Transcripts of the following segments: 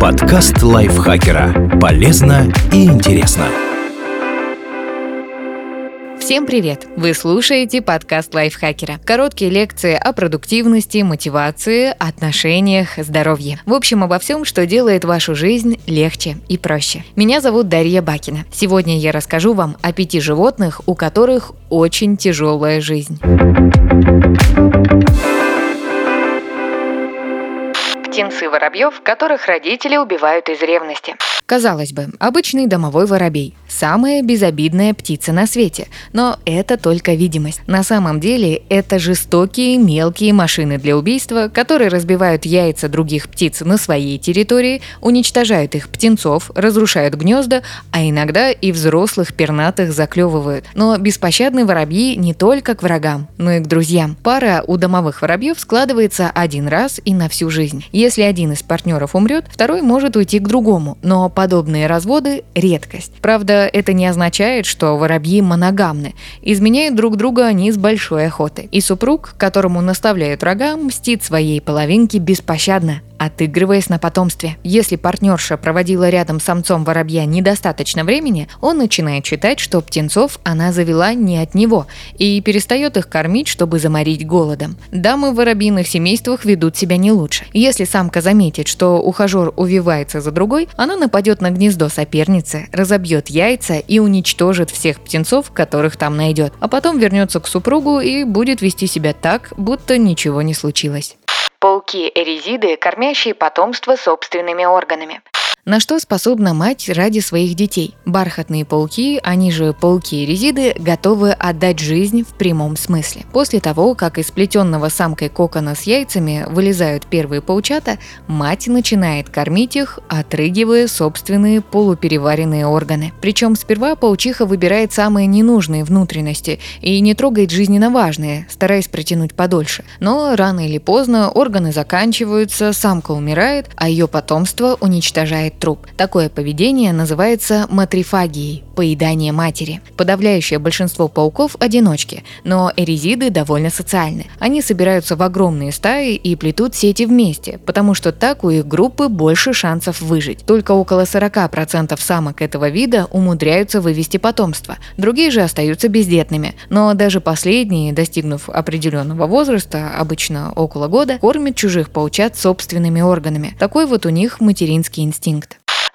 Подкаст лайфхакера. Полезно и интересно. Всем привет! Вы слушаете подкаст лайфхакера. Короткие лекции о продуктивности, мотивации, отношениях, здоровье. В общем, обо всем, что делает вашу жизнь легче и проще. Меня зовут Дарья Бакина. Сегодня я расскажу вам о пяти животных, у которых очень тяжелая жизнь. Птенцы воробьев, которых родители убивают из ревности. Казалось бы, обычный домовой воробей – самая безобидная птица на свете, но это только видимость. На самом деле это жестокие мелкие машины для убийства, которые разбивают яйца других птиц на своей территории, уничтожают их птенцов, разрушают гнезда, а иногда и взрослых пернатых заклевывают. Но беспощадные воробьи не только к врагам, но и к друзьям. Пара у домовых воробьев складывается один раз и на всю жизнь. Если один из партнеров умрет, второй может уйти к другому, но подобные разводы – редкость. Правда, это не означает, что воробьи моногамны. Изменяют друг друга они с большой охотой. И супруг, которому наставляют врага, мстит своей половинке беспощадно отыгрываясь на потомстве. Если партнерша проводила рядом с самцом воробья недостаточно времени, он начинает считать, что птенцов она завела не от него и перестает их кормить, чтобы заморить голодом. Дамы в воробьиных семействах ведут себя не лучше. Если самка заметит, что ухажер увивается за другой, она нападет на гнездо соперницы, разобьет яйца и уничтожит всех птенцов, которых там найдет, а потом вернется к супругу и будет вести себя так, будто ничего не случилось. Пауки-эрезиды, кормящие потомство собственными органами. На что способна мать ради своих детей? Бархатные пауки, они же пауки-резиды, готовы отдать жизнь в прямом смысле. После того, как из плетенного самкой кокона с яйцами вылезают первые паучата, мать начинает кормить их, отрыгивая собственные полупереваренные органы. Причем сперва паучиха выбирает самые ненужные внутренности и не трогает жизненно важные, стараясь протянуть подольше. Но рано или поздно органы заканчиваются, самка умирает, а ее потомство уничтожает труп. Такое поведение называется матрифагией – поедание матери. Подавляющее большинство пауков – одиночки, но эрезиды довольно социальны. Они собираются в огромные стаи и плетут сети вместе, потому что так у их группы больше шансов выжить. Только около 40% самок этого вида умудряются вывести потомство, другие же остаются бездетными. Но даже последние, достигнув определенного возраста, обычно около года, кормят чужих паучат собственными органами. Такой вот у них материнский инстинкт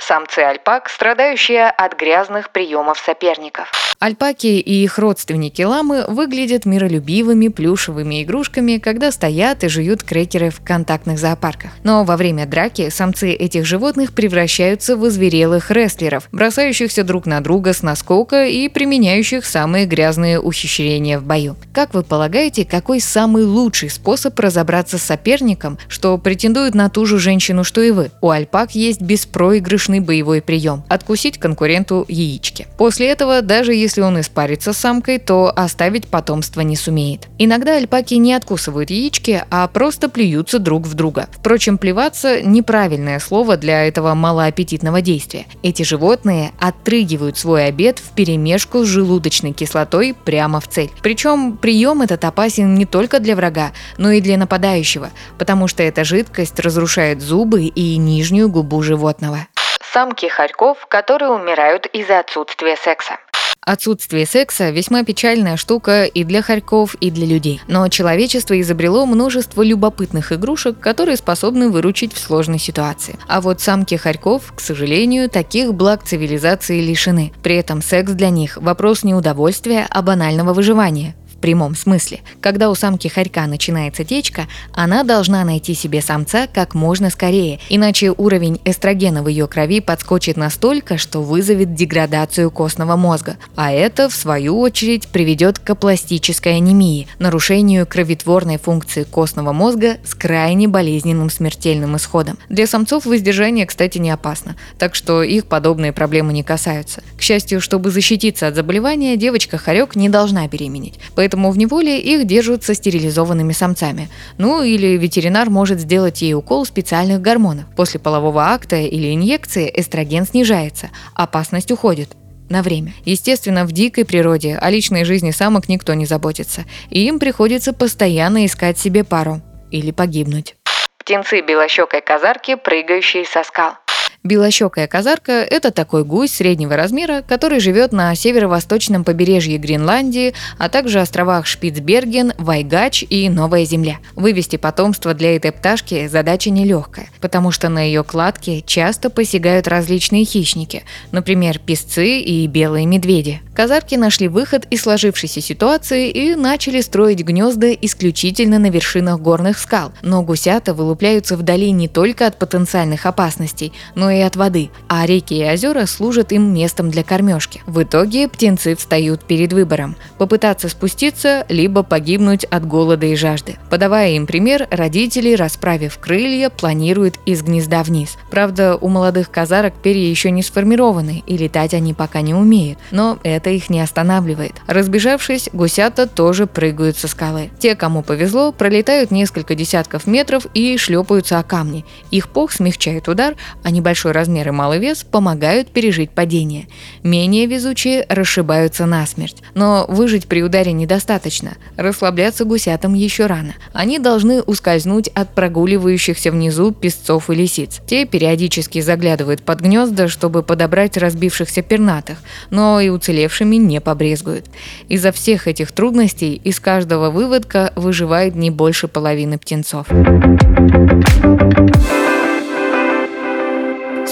самцы альпак, страдающие от грязных приемов соперников. Альпаки и их родственники ламы выглядят миролюбивыми плюшевыми игрушками, когда стоят и жуют крекеры в контактных зоопарках. Но во время драки самцы этих животных превращаются в озверелых рестлеров, бросающихся друг на друга с наскока и применяющих самые грязные ухищрения в бою. Как вы полагаете, какой самый лучший способ разобраться с соперником, что претендует на ту же женщину, что и вы? У альпак есть беспроигрышный боевой прием – откусить конкуренту яички. После этого, даже если он испарится с самкой, то оставить потомство не сумеет. Иногда альпаки не откусывают яички, а просто плюются друг в друга. Впрочем, плеваться – неправильное слово для этого малоаппетитного действия. Эти животные отрыгивают свой обед в перемешку с желудочной кислотой прямо в цель. Причем прием этот опасен не только для врага, но и для нападающего, потому что эта жидкость разрушает зубы и нижнюю губу животного самки хорьков, которые умирают из-за отсутствия секса. Отсутствие секса – весьма печальная штука и для хорьков, и для людей. Но человечество изобрело множество любопытных игрушек, которые способны выручить в сложной ситуации. А вот самки хорьков, к сожалению, таких благ цивилизации лишены. При этом секс для них – вопрос не удовольствия, а банального выживания прямом смысле. Когда у самки хорька начинается течка, она должна найти себе самца как можно скорее, иначе уровень эстрогена в ее крови подскочит настолько, что вызовет деградацию костного мозга, а это, в свою очередь, приведет к апластической анемии, нарушению кровотворной функции костного мозга с крайне болезненным смертельным исходом. Для самцов воздержание, кстати, не опасно, так что их подобные проблемы не касаются. К счастью, чтобы защититься от заболевания, девочка-хорек не должна беременеть, поэтому поэтому в неволе их держат со стерилизованными самцами. Ну или ветеринар может сделать ей укол специальных гормонов. После полового акта или инъекции эстроген снижается, опасность уходит на время. Естественно, в дикой природе о личной жизни самок никто не заботится, и им приходится постоянно искать себе пару или погибнуть. Птенцы белощекой казарки, прыгающие со скал. Белощекая казарка – это такой гусь среднего размера, который живет на северо-восточном побережье Гренландии, а также островах Шпицберген, Вайгач и Новая Земля. Вывести потомство для этой пташки – задача нелегкая, потому что на ее кладке часто посягают различные хищники, например, песцы и белые медведи. Казарки нашли выход из сложившейся ситуации и начали строить гнезда исключительно на вершинах горных скал, но гусята вылупляются вдали не только от потенциальных опасностей, но и от воды, а реки и озера служат им местом для кормежки. В итоге птенцы встают перед выбором – попытаться спуститься, либо погибнуть от голода и жажды. Подавая им пример, родители, расправив крылья, планируют из гнезда вниз. Правда, у молодых казарок перья еще не сформированы, и летать они пока не умеют, но это их не останавливает. Разбежавшись, гусята тоже прыгают со скалы. Те, кому повезло, пролетают несколько десятков метров и шлепаются о камни. Их пух смягчает удар, а небольшой размер и малый вес помогают пережить падение. Менее везучие расшибаются насмерть. Но выжить при ударе недостаточно. Расслабляться гусятам еще рано. Они должны ускользнуть от прогуливающихся внизу песцов и лисиц. Те периодически заглядывают под гнезда, чтобы подобрать разбившихся пернатых, но и уцелевшими не побрезгуют. Из-за всех этих трудностей из каждого выводка выживает не больше половины птенцов.